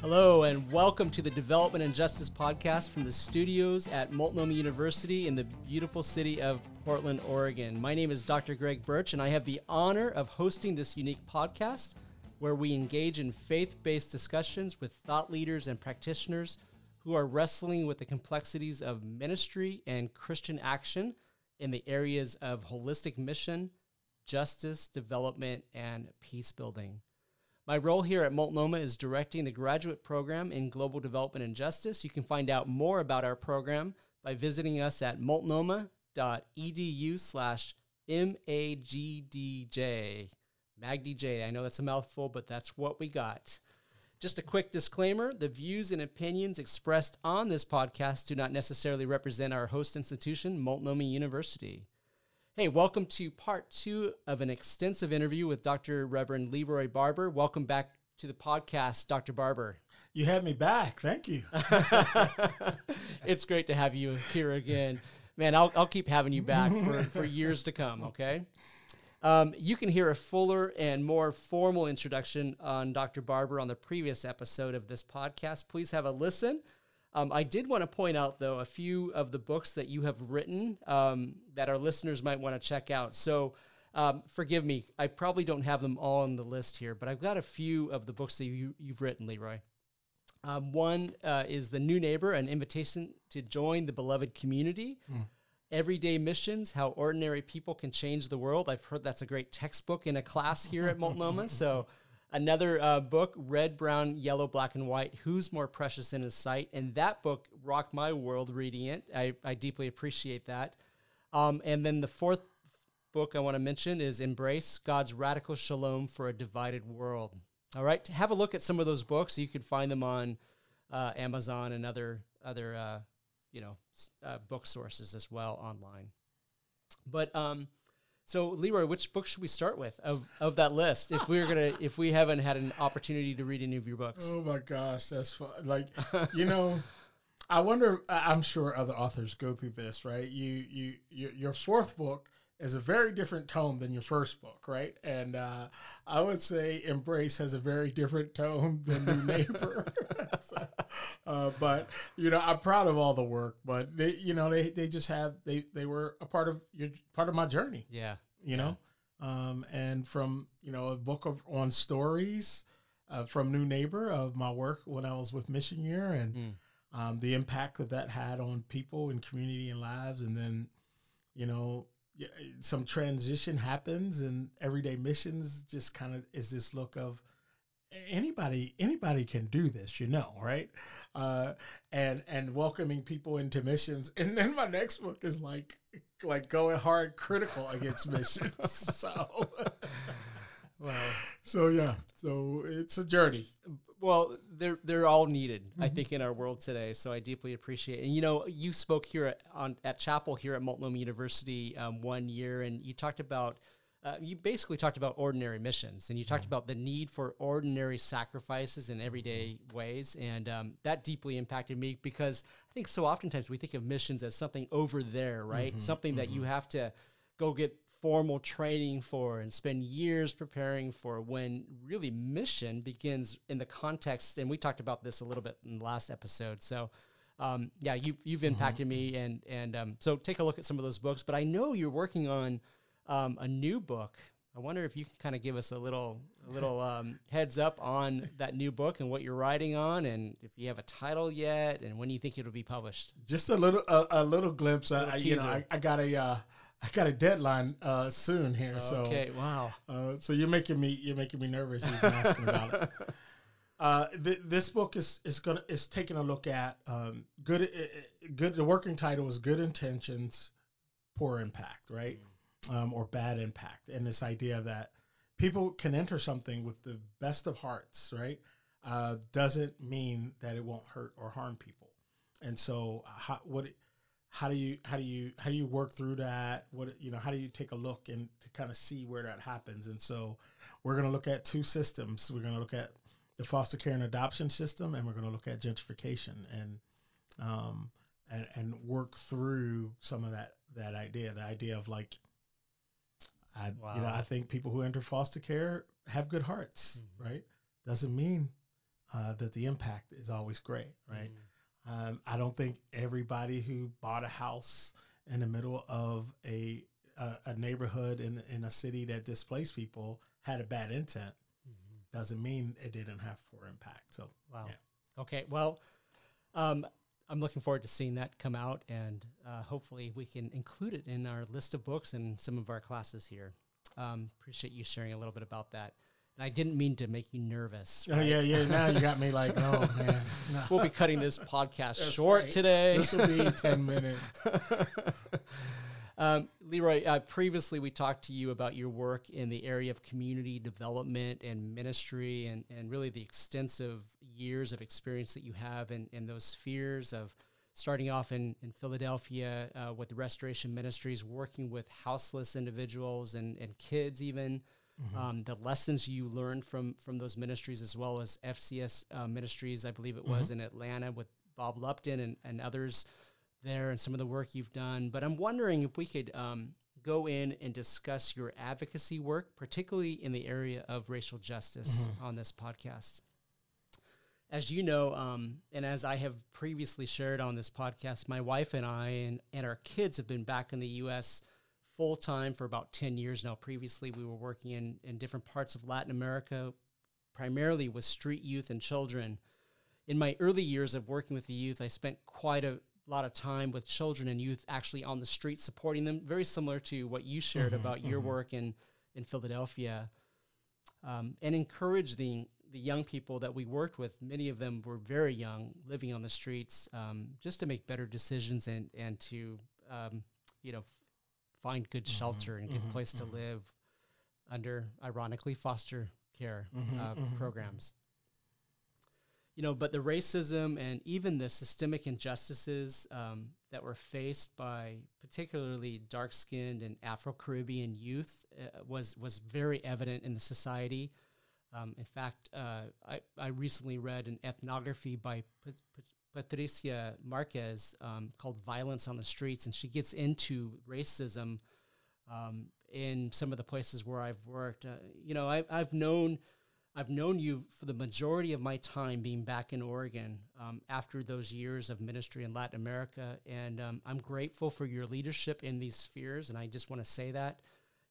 Hello, and welcome to the Development and Justice Podcast from the studios at Multnomah University in the beautiful city of Portland, Oregon. My name is Dr. Greg Burch, and I have the honor of hosting this unique podcast where we engage in faith based discussions with thought leaders and practitioners who are wrestling with the complexities of ministry and Christian action in the areas of holistic mission, justice, development, and peace building. My role here at Multnomah is directing the graduate program in global development and justice. You can find out more about our program by visiting us at multnomah.edu slash MAGDJ. MagDJ. I know that's a mouthful, but that's what we got. Just a quick disclaimer the views and opinions expressed on this podcast do not necessarily represent our host institution, Multnomah University. Hey, welcome to part two of an extensive interview with Dr. Reverend Leroy Barber. Welcome back to the podcast, Dr. Barber. You had me back. Thank you. it's great to have you here again. Man, I'll, I'll keep having you back for, for years to come, okay? Um, you can hear a fuller and more formal introduction on Dr. Barber on the previous episode of this podcast. Please have a listen. Um, I did want to point out, though, a few of the books that you have written um, that our listeners might want to check out. So, um, forgive me, I probably don't have them all on the list here, but I've got a few of the books that you, have written, Leroy. Um, one uh, is The New Neighbor, an invitation to join the beloved community. Mm. Everyday Missions How Ordinary People Can Change the World. I've heard that's a great textbook in a class here at Multnomah. So, Another uh, book, Red, Brown, Yellow, Black, and White Who's More Precious in His Sight? And that book rocked my world reading it. I, I deeply appreciate that. Um, and then the fourth book I want to mention is Embrace God's Radical Shalom for a Divided World. All right, have a look at some of those books. You can find them on uh, Amazon and other other uh, you know uh, book sources as well online. But um, so Leroy, which book should we start with of, of that list? If we are gonna, if we haven't had an opportunity to read any of your books. Oh my gosh, that's fun. Like, you know, I wonder. I'm sure other authors go through this, right? You, you, you your fourth book is a very different tone than your first book, right? And uh, I would say Embrace has a very different tone than New Neighbor. so, uh, but you know, I'm proud of all the work. But they, you know, they they just have they they were a part of your part of my journey. Yeah, you know, um, and from you know a book of on stories uh, from New Neighbor of my work when I was with Mission Year and. Mm. Um, the impact that that had on people and community and lives, and then, you know, some transition happens and everyday missions just kind of is this look of anybody anybody can do this you know right? Uh, and and welcoming people into missions. And then my next book is like like going hard critical against missions so. Wow. So yeah so it's a journey well, they're they're all needed, mm-hmm. I think, in our world today. So I deeply appreciate. It. And you know, you spoke here at, on at Chapel here at Multnomah University um, one year, and you talked about. Uh, you basically talked about ordinary missions, and you talked mm-hmm. about the need for ordinary sacrifices in everyday ways, and um, that deeply impacted me because I think so oftentimes we think of missions as something over there, right? Mm-hmm. Something that you mm-hmm. have to go get formal training for and spend years preparing for when really mission begins in the context and we talked about this a little bit in the last episode so um, yeah you, you've mm-hmm. impacted mm-hmm. me and and um, so take a look at some of those books but i know you're working on um, a new book i wonder if you can kind of give us a little a little um, heads up on that new book and what you're writing on and if you have a title yet and when you think it'll be published just a little a, a little glimpse little I, you know I, I got a uh, I got a deadline uh, soon here. Okay, so okay, wow. Uh, so you're making me you're making me nervous even asking about it. Uh, th- this book is is gonna is taking a look at um, good uh, good. The working title is "Good Intentions, Poor Impact," right, mm. um, or bad impact, and this idea that people can enter something with the best of hearts, right, uh, doesn't mean that it won't hurt or harm people. And so, how, what it, how do you how do you how do you work through that what you know how do you take a look and to kind of see where that happens and so we're going to look at two systems we're going to look at the foster care and adoption system and we're going to look at gentrification and um and and work through some of that that idea the idea of like I wow. you know I think people who enter foster care have good hearts mm-hmm. right doesn't mean uh, that the impact is always great, right? Mm. Um, I don't think everybody who bought a house in the middle of a a, a neighborhood in in a city that displaced people had a bad intent. Mm-hmm. Doesn't mean it didn't have poor impact. So Wow. Yeah. Okay. Well, um, I'm looking forward to seeing that come out, and uh, hopefully we can include it in our list of books and some of our classes here. Um, appreciate you sharing a little bit about that. And I didn't mean to make you nervous. Oh yeah, yeah. Now you got me like, oh man, no. We'll be cutting this podcast That's short right. today. this will be ten minutes. Um, Leroy, uh, previously we talked to you about your work in the area of community development and ministry, and, and really the extensive years of experience that you have in, in those spheres of starting off in, in Philadelphia uh, with the Restoration Ministries, working with houseless individuals and, and kids, even. Um, the lessons you learned from from those ministries, as well as FCS uh, ministries, I believe it was in Atlanta with Bob Lupton and, and others there and some of the work you've done. But I'm wondering if we could um, go in and discuss your advocacy work, particularly in the area of racial justice on this podcast. As you know, um, and as I have previously shared on this podcast, my wife and I and, and our kids have been back in the U.S. full time for about 10 years now. Previously, we were working in, in different parts of Latin America, primarily with street youth and children in my early years of working with the youth, I spent quite a lot of time with children and youth actually on the street supporting them, very similar to what you shared about your work in, in Philadelphia, um, and encouraging the young people that we worked with. Many of them were very young, living on the streets, um, just to make better decisions and, and to, um, you know, find good shelter and good place to live under, ironically, foster care uh, programs. You know, but the racism and even the systemic injustices um, that were faced by particularly dark-skinned and Afro-Caribbean youth uh, was was very evident in the society. Um, in fact, uh, I, I recently read an ethnography by Pat- Pat- Patricia Marquez um, called "Violence on the Streets," and she gets into racism um, in some of the places where I've worked. Uh, you know, I, I've known. I've known you for the majority of my time being back in Oregon um, after those years of ministry in Latin America. And um, I'm grateful for your leadership in these spheres. And I just want to say that.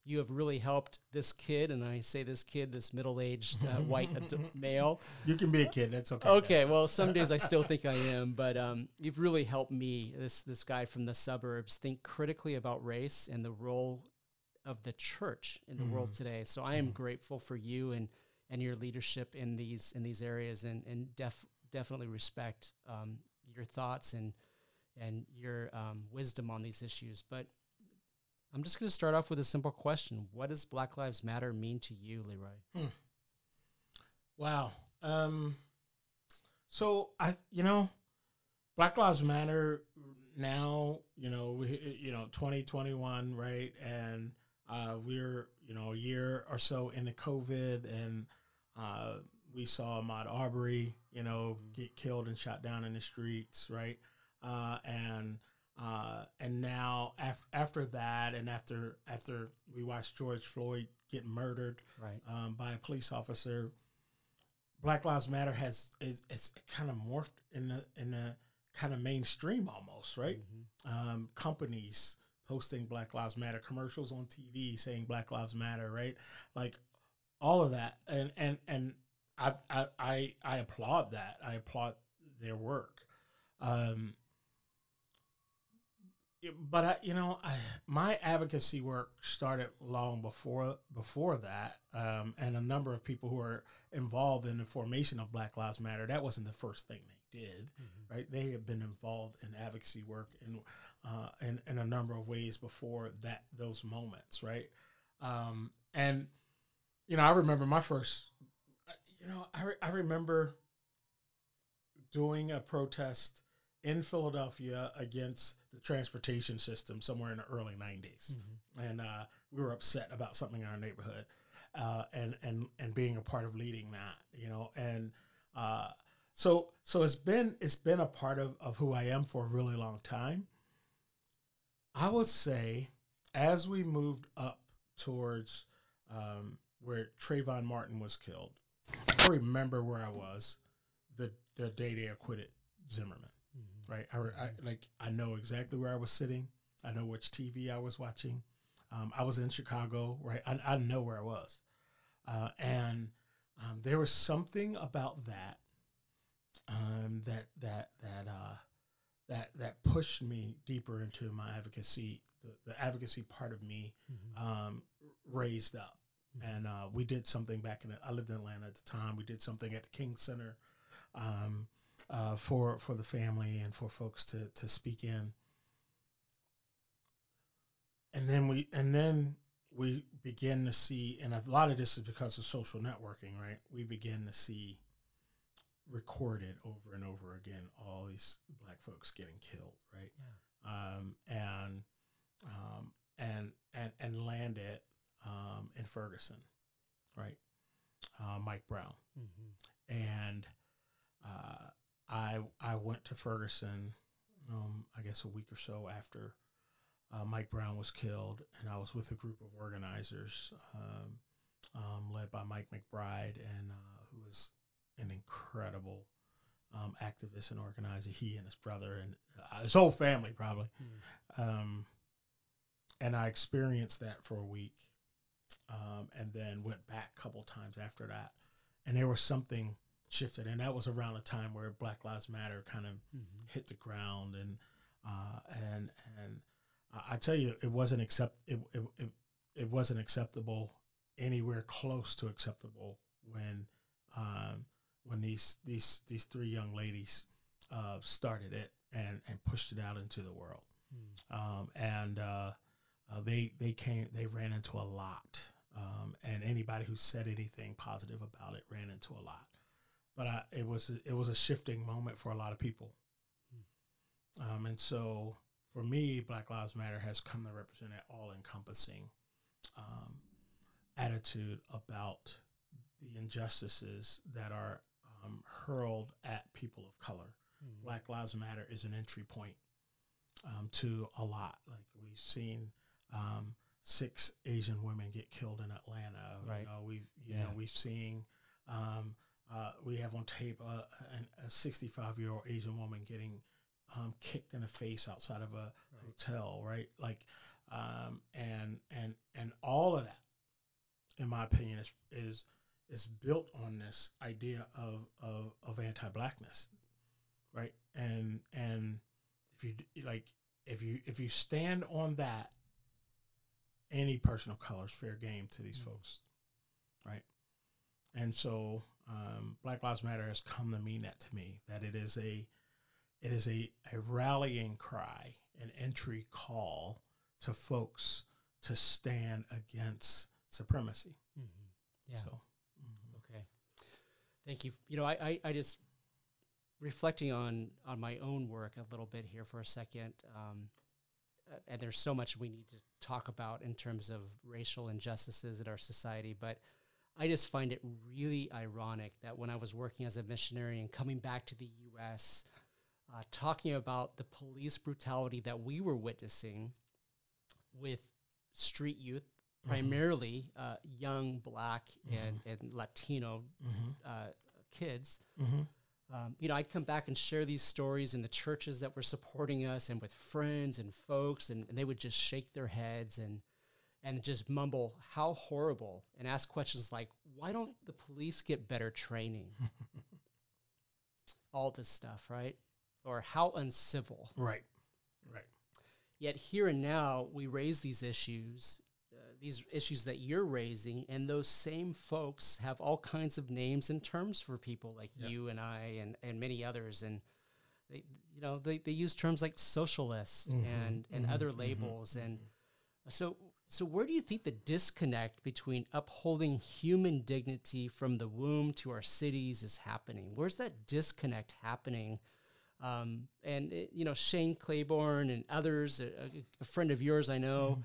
You have really helped this kid, and I say this kid, this middle aged uh, white ad- male. You can be a kid. That's okay. Okay, well, some days I still think I am, but um, you've really helped me, this this guy from the suburbs, think critically about race and the role of the church in the world today. So I am grateful for you and and your leadership in these in these areas, and and def, definitely respect um, your thoughts and and your um, wisdom on these issues. But I'm just going to start off with a simple question: What does Black Lives Matter mean to you, Leroy? Wow. Um, so I, you know, Black Lives Matter now. You know, we, you know, twenty twenty one, right? And uh, we're you know a year or so into COVID, and uh, we saw Ahmaud Arbery, you know, get killed and shot down in the streets, right? Uh, and uh, and now af- after that, and after after we watched George Floyd get murdered Right. um, by a police officer, Black Lives Matter has is, is kind of morphed in the in the kind of mainstream almost, right? Um, companies posting Black Lives Matter commercials on TV saying Black Lives Matter, right? Like all of that, and and and I I I, I applaud that. I applaud their work. Um, but I, you know, I, my advocacy work started long before before that, um, and a number of people who are involved in the formation of Black Lives Matter. That wasn't the first thing they did, right? They have been involved in advocacy work in uh, in, in a number of ways before that those moments, right? Um, and you know, I remember my first, you know, I, re- I remember doing a protest in Philadelphia against the transportation system somewhere in the early 90s. And uh, we were upset about something in our neighborhood uh, and, and, and being a part of leading that, you know, and uh, so so it's been it's been a part of, of who I am for a really long time. I would say as we moved up towards um, where Trayvon Martin was killed, I remember where I was the, the day they acquitted Zimmerman. Mm-hmm. Right, I, I, like I know exactly where I was sitting. I know which TV I was watching. Um, I was in Chicago, right? I, I know where I was, uh, and um, there was something about that um, that that that uh, that that pushed me deeper into my advocacy. The, the advocacy part of me mm-hmm. um, raised up, mm-hmm. and uh, we did something back in. I lived in Atlanta at the time. We did something at the King Center um, uh, for for the family and for folks to to speak in. And then we and then we begin to see, and a lot of this is because of social networking, right? We begin to see recorded over and over again all these black folks getting killed, right? Yeah. Um, and um, and and and landed um, in Ferguson, right? Uh, Mike Brown, mm-hmm. I I went to Ferguson, um, I guess a week or so after uh, Mike Brown was killed, and I was with a group of organizers um, um, led by Mike McBride, and uh, who was an incredible um, activist and organizer. He and his brother and uh, his whole family probably. Mm. Um, and I experienced that for a week, um, and then went back a couple times after that. And there was something shifted, and that was around the time where Black Lives Matter kind of mm-hmm. hit the ground, and uh, and and I tell you, it wasn't accept it, it, it, it wasn't acceptable anywhere close to acceptable when um, when these these these three young ladies uh, started it and and pushed it out into the world. Mm. Um, and uh, uh, they they came they ran into a lot. Um, and anybody who said anything positive about it ran into a lot. But I, it was it was a shifting moment for a lot of people. Mm. Um, and so for me, Black Lives Matter has come to represent an all encompassing um, attitude about the injustices that are um, hurled at people of color. Mm-hmm. Black Lives Matter is an entry point um, to a lot. Like we've seen um, six Asian women get killed in Atlanta. Right. You know, we've you yeah. know we've seen um, uh, we have on tape uh, a 65 year old Asian woman getting um, kicked in the face outside of a right. hotel. Right. Like um, and and and all of that, in my opinion, is is is built on this idea of of, of anti-blackness, right? And and if you like if you if you stand on that, any person of color is fair game to these mm-hmm. folks, right? And so um, Black Lives Matter has come to mean that to me that it is a it is a, a rallying cry, an entry call to folks to stand against supremacy. Mm-hmm. Yeah. So Thank you. You know, I, I, I, just reflecting on on my own work a little bit here for a second. Um, and there's so much we need to talk about in terms of racial injustices in our society, but I just find it really ironic that when I was working as a missionary and coming back to the U.S., uh, talking about the police brutality that we were witnessing with street youth Mm-hmm. primarily uh, young black and, mm-hmm. and Latino mm-hmm. uh, kids. Um, you know, I'd come back and share these stories in the churches that were supporting us and with friends and folks, and, and they would just shake their heads and and just mumble how horrible and ask questions like, why don't the police get better training? All this stuff, right? Or how uncivil. Right, right. Yet here and now, we raise these issues these issues that you're raising, and those same folks have all kinds of names and terms for people like yep. you and I and, and many others. And they, you know, they, they use terms like socialist mm-hmm. and, and mm-hmm. other mm-hmm. labels. Mm-hmm. And so, so where do you think the disconnect between upholding human dignity from the womb to our cities is happening? Where's that disconnect happening? Um, and it, you know Shane Claiborne and others, a, a, friend of yours I know, mm-hmm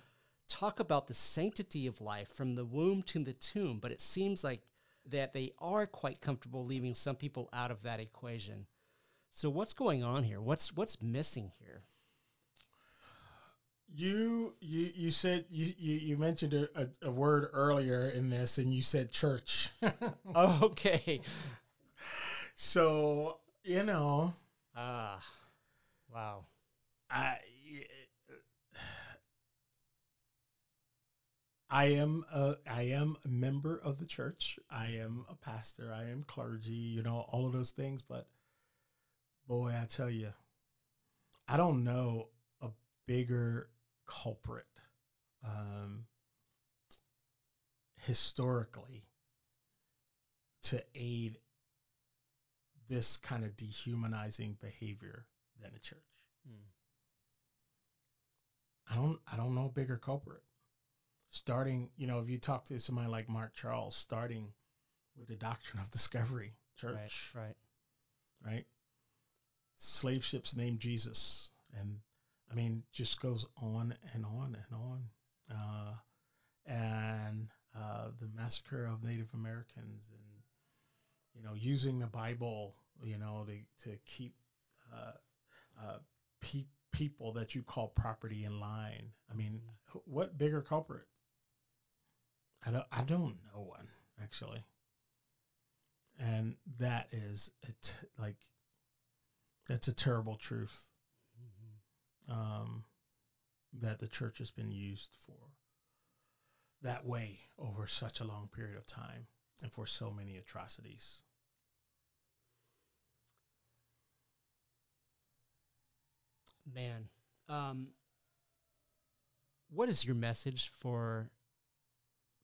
talk about the sanctity of life from the womb to the tomb, but it seems like that they are quite comfortable leaving some people out of that equation. So what's going on here? What's what's missing here? You you you said you you, you mentioned a, a, a word earlier in this, and you said church. okay. So you know, Ah, wow. I I am a I am a member of the church. I am a pastor. I am clergy. You know all of those things. But boy, I tell you, I don't know a bigger culprit um, historically to aid this kind of dehumanizing behavior than a church. Hmm. I don't I don't know a bigger culprit. Starting, you know, if you talk to somebody like Mark Charles, starting with the doctrine of discovery, church, Right, right. right? Slave ships named Jesus, and I mean, just goes on and on and on. Uh, and uh, the massacre of Native Americans, and you know, using the Bible, you know, to to keep uh, uh, pe- people that you call property in line. I mean, wh- what bigger culprit? I don't. I don't know one actually, and that is it. Like, that's a terrible truth um, that the church has been used for that way over such a long period of time and for so many atrocities. Man, um, what is your message for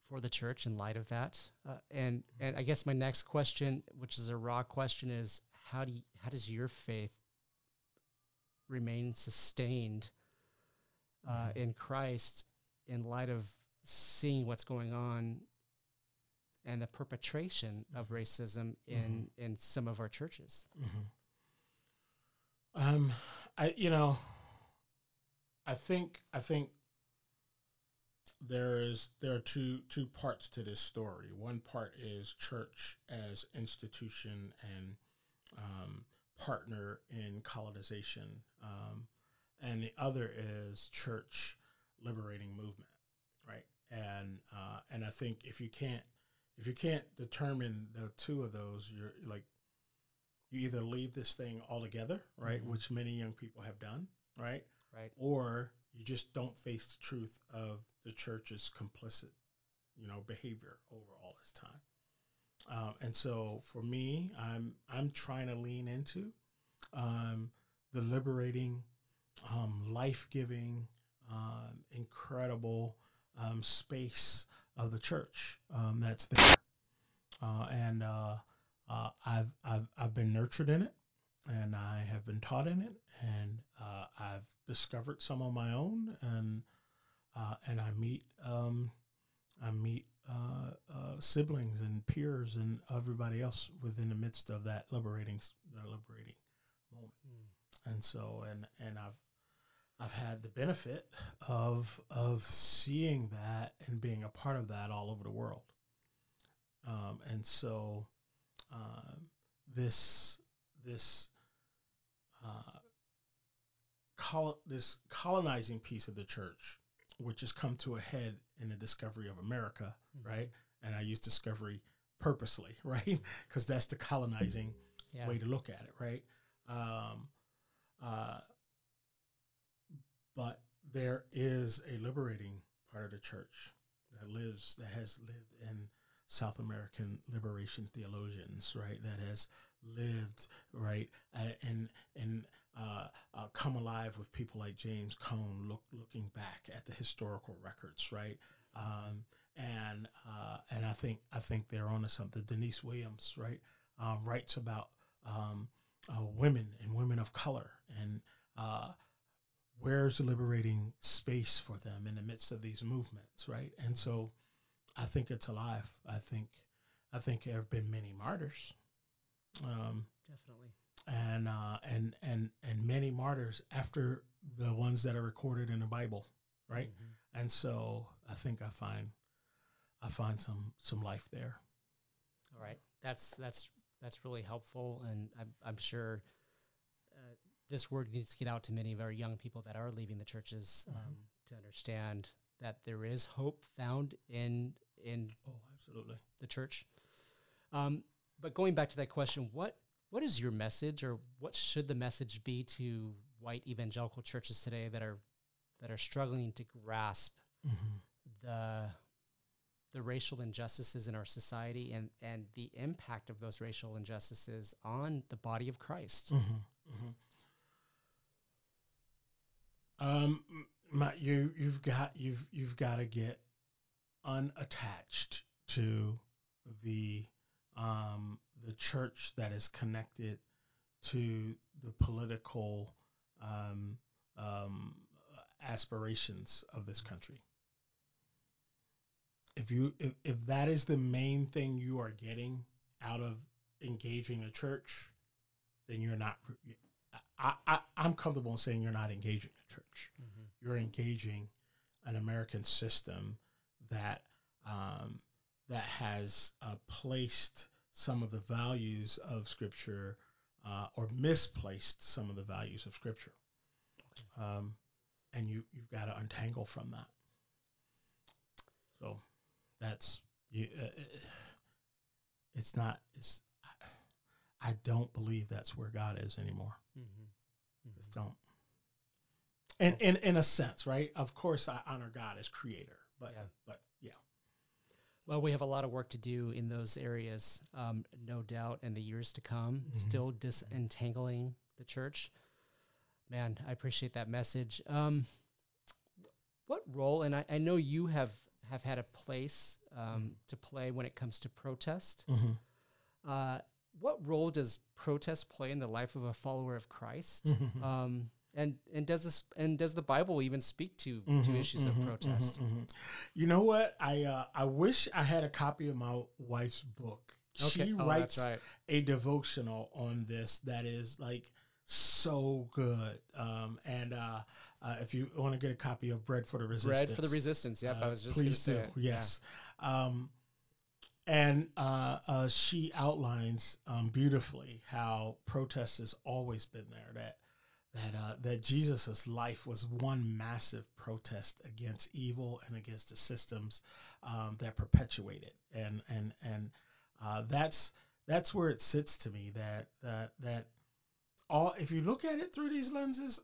for the church in light of that? Uh, and and I guess my next question, which is a raw question, is how do you, how does your faith remain sustained uh, Mhm. in Christ in light of seeing what's going on and the perpetration of racism in in some of our churches? Mm-hmm. Um, I you know, I think I think there is there are two two parts to this story. One part is church as institution and um, partner in colonization, um, and the other is church liberating movement, right? And uh, and I think if you can't if you can't determine the two of those, you're like you either leave this thing altogether, right, Mhm. which many young people have done, right, Right. or you just don't face the truth of the church's complicit, you know, behavior over all this time. Um, and so for me, I'm I'm trying to lean into um, the liberating, um, life giving, um, incredible um, space of the church um, that's there, uh, and uh, uh, I've I've I've been nurtured in it, and I have been taught in it, and uh, I've discovered some on my own, and uh, and I meet um, I meet uh, uh, siblings and peers and everybody else within the midst of that liberating that liberating moment, and so and and I've I've had the benefit of of seeing that and being a part of that all over the world, um, and so um, this this uh, col- this colonizing piece of the church, which has come to a head in the discovery of America, right? And I use discovery purposely, right? Because that's the colonizing Yeah. way to look at it, right? Um, uh, but there is a liberating part of the church that lives, that has lived in South American liberation theologians, right? That has lived, right, uh, and and uh, uh, come alive with people like James Cone, look, looking back at the historical records, right? Um, and uh, and I think I think they're onto something. Denise Williams, right, uh, writes about um, uh, women and women of color and uh, where's the liberating space for them in the midst of these movements, right? And so I think it's alive. I think I think there have been many martyrs. Um, Definitely. And uh, and and and many martyrs after the ones that are recorded in the Bible, right? Mhm. And so I think I find I find some some life there. All right, that's that's that's really helpful, and I'm I'm sure uh, this word needs to get out to many of our young people that are leaving the churches um, Mhm. to understand that there is hope found in in Oh, absolutely. the church. Um, but going back to that question, what what is your message, or what should the message be to white evangelical churches today that are that are struggling to grasp mm-hmm. the the racial injustices in our society and and the impact of those racial injustices on the body of Christ? Mm-hmm. Mm-hmm. Um, my, you you've got you've you've got to get unattached to the um the church that is connected to the political um, um, aspirations of this country. If you if, if that is the main thing you are getting out of engaging the church, then you're not. I, I I'm comfortable in saying you're not engaging the church. You're engaging an American system that um, that has uh, placed some of the values of Scripture uh, or misplaced some of the values of Scripture, um, and you you've got to untangle from that. So that's you. Uh, it's not. It's. I don't believe that's where God is anymore. Mm-hmm. Just don't. And in in a sense, right? Of course, I honor God as Creator, but Yeah. but Well, we have a lot of work to do in those areas, um, no doubt, in the years to come. Still disentangling the church. Man, I appreciate that message. Um, what role, and I, I know you have have had a place um, to play when it comes to protest. Uh, what role does protest play in the life of a follower of Christ? Um, and and does this and does the Bible even speak to to issues of protest? You know what? I uh, I wish I had a copy of my wife's book. Okay. She Oh, writes right. a devotional on this that is like so good. Um, and uh, uh, if you want to get a copy of Bread for the Resistance, Bread for the resistance. Yep, I was just please do. it. Yeah. Yes. Um, and uh, uh, she outlines um, beautifully how protest has always been there. That that uh, that Jesus's life was one massive protest against evil and against the systems um, that perpetuate it, and and and uh, that's that's where it sits to me. That that that all if you look at it through these lenses,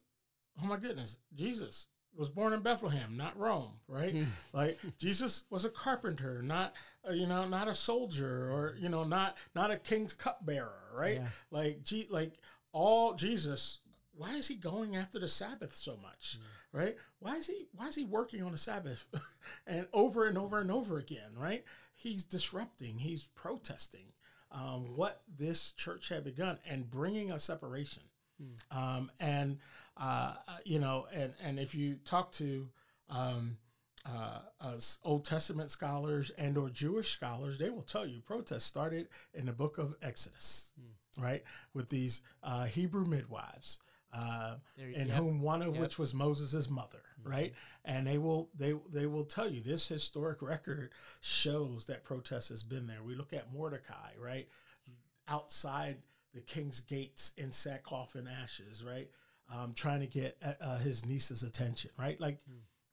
oh my goodness, Jesus was born in Bethlehem, not Rome, right? Hmm. like Jesus was a carpenter, not uh, you know, not a soldier, or you know, not not a king's cupbearer, right? Yeah. Like, G, like all Jesus. Why is he going after the Sabbath so much, right? Why is he why is he working on the Sabbath, and over and over and over again, right? He's disrupting, he's protesting um, what this church had begun and bringing a separation. Um, and uh, uh, you know, and and if you talk to um, uh, uh, Old Testament scholars and or Jewish scholars, they will tell you protests started in the book of Exodus, right, with these uh, Hebrew midwives. Uh, in yep, whom one of yep. which was Moses' mother, right? And they will they they will tell you this historic record shows that protest has been there. We look at Mordecai, right, outside the king's gates in sackcloth and ashes, right, um, trying to get uh, uh, his niece's attention, right? Like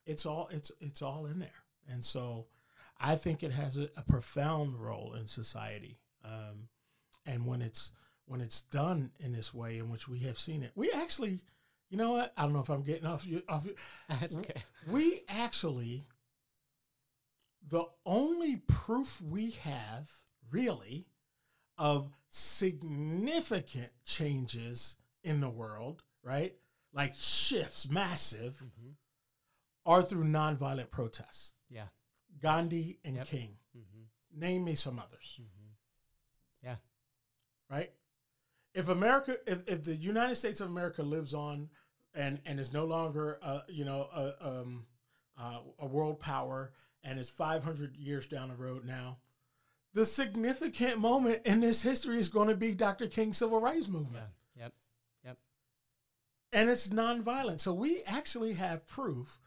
it's all it's it's all in there, and so I think it has a, a profound role in society. Um, and when it's when it's done in this way in which we have seen it, we actually, you know what? I don't know if I'm getting off you. Off you. That's okay. We actually, the only proof we have really of significant changes in the world, right? Like shifts, massive, Mm-hmm. are through nonviolent protests. Yeah. Gandhi and Yep. King. Mm-hmm. Name me some others. Yeah. right? If America, if, if the United States of America lives on and and is no longer, uh, you know, a, um, uh, a world power and is 500 years down the road now, the significant moment in this history is going to be Dr. King's civil rights movement. Yeah. Yep. Yep. and it's nonviolent. So we actually have proof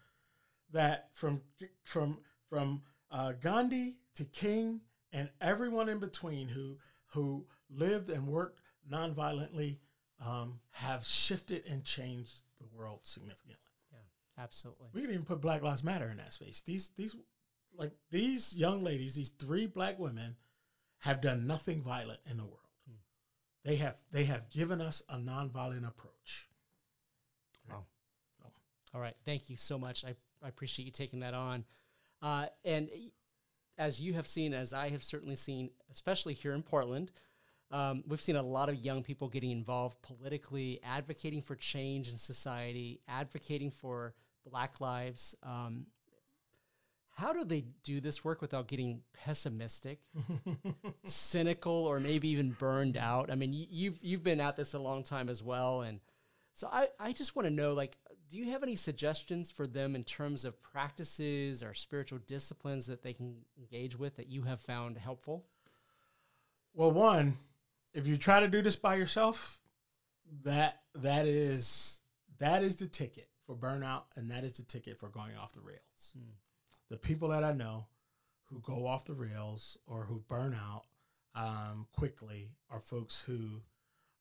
that from from from uh, Gandhi to King and everyone in between who who lived and worked nonviolently um, have shifted and changed the world significantly. Yeah. Absolutely. We can even put Black Lives Matter in that space. These these like these young ladies, these three black women, have done nothing violent in the world. they have they have given us a nonviolent approach. Wow. All right. Thank you so much. I, I appreciate you taking that on. Uh, and as you have seen, as I have certainly seen, especially here in Portland, um, we've seen a lot of young people getting involved politically, advocating for change in society, advocating for Black lives. Um, how do they do this work without getting pessimistic, cynical, or maybe even burned out? I mean, y- you've you've been at this a long time as well, and so I, I just want to know, like, do you have any suggestions for them in terms of practices or spiritual disciplines that they can engage with that you have found helpful? Well, one, if you try to do this by yourself, that that is that is the ticket for burnout, and that is the ticket for going off the rails. Hmm. The people that I know who go off the rails or who burn out um, quickly are folks who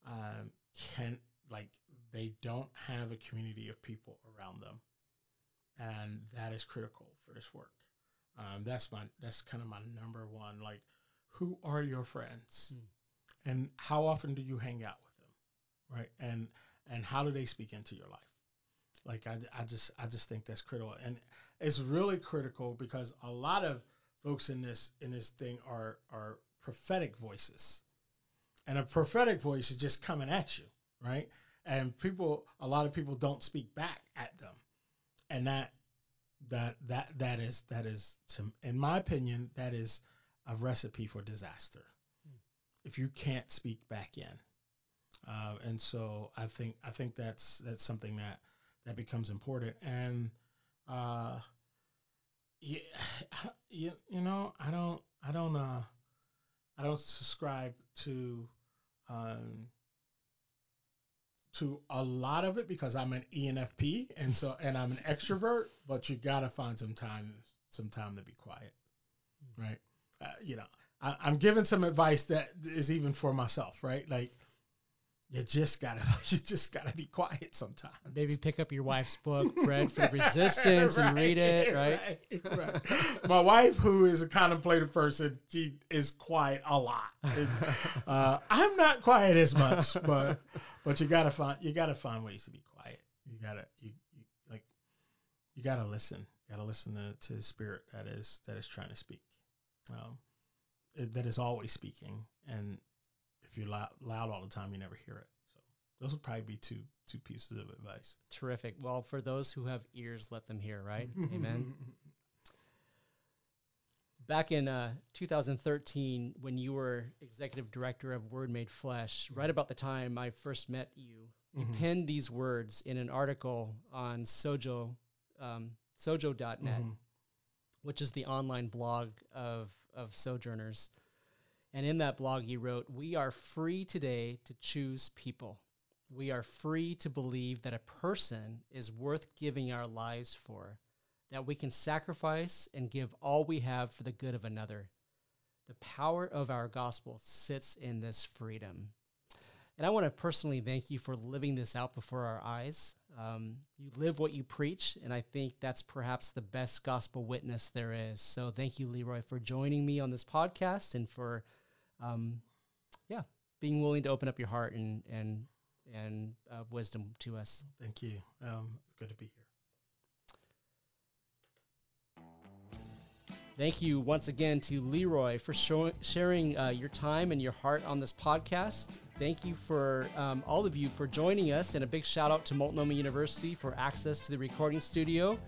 um, can like they don't have a community of people around them, and that is critical for this work. Um, that's my that's kind of my number one. Like, who are your friends, Hmm. And how often do you hang out with them, right? And and how do they speak into your life? Like, I, I just I just think that's critical, and it's really critical because a lot of folks in this in this thing are are prophetic voices, and a prophetic voice is just coming at you, right? And people, a lot of people don't speak back at them, and that that that that is that is to, in my opinion that is a recipe for disaster if you can't speak back in. Uh, and so i think i think that's that's something that that becomes important. And uh yeah, you, you know i don't i don't uh i don't subscribe to um to a lot of it because I'm an ENFP and so and I'm an extrovert, but you gotta find some time some time to be quiet, right? Uh, you know, I, I'm giving some advice that is even for myself, right? Like you just gotta you just gotta be quiet sometimes. Maybe pick up your wife's book, Bread for Resistance, and read it, right? right, right. My wife, who is a contemplative person, she is quiet a lot. And, uh, I'm not quiet as much, but but you gotta find you gotta find ways to be quiet. You gotta you, you like you gotta listen. You gotta listen to, to the spirit that is that is trying to speak, um, that is always speaking. And if you're loud, loud all the time, you never hear it. So those would probably be two two pieces of advice. Terrific. Well, for those who have ears, let them hear, right? Amen. Back in uh, 2013, when you were executive director of Word Made Flesh, right about the time I first met you, you Mhm. penned these words in an article on Sojo, um, Sojo.net, Mhm. Which is the online blog of, of Sojourners. And in that blog, he wrote, We are free today to choose people. We are free to believe that a person is worth giving our lives for, that we can sacrifice and give all we have for the good of another. The power of our gospel sits in this freedom. And I want to personally thank you for living this out before our eyes. Um, you live what you preach, and I think that's perhaps the best gospel witness there is. So thank you, Leroy, for joining me on this podcast and for, um, yeah, being willing to open up your heart and and and uh, wisdom to us. Thank you. Um, good to be here. Thank you once again to Leroy for show, sharing uh, your time and your heart on this podcast. Thank you for um, all of you for joining us, and a big shout out to Multnomah University for access to the recording studio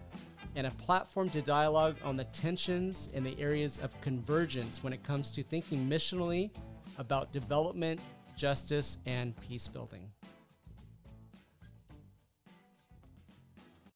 and a platform to dialogue on the tensions and the areas of convergence when it comes to thinking missionally about development, justice, and peace building.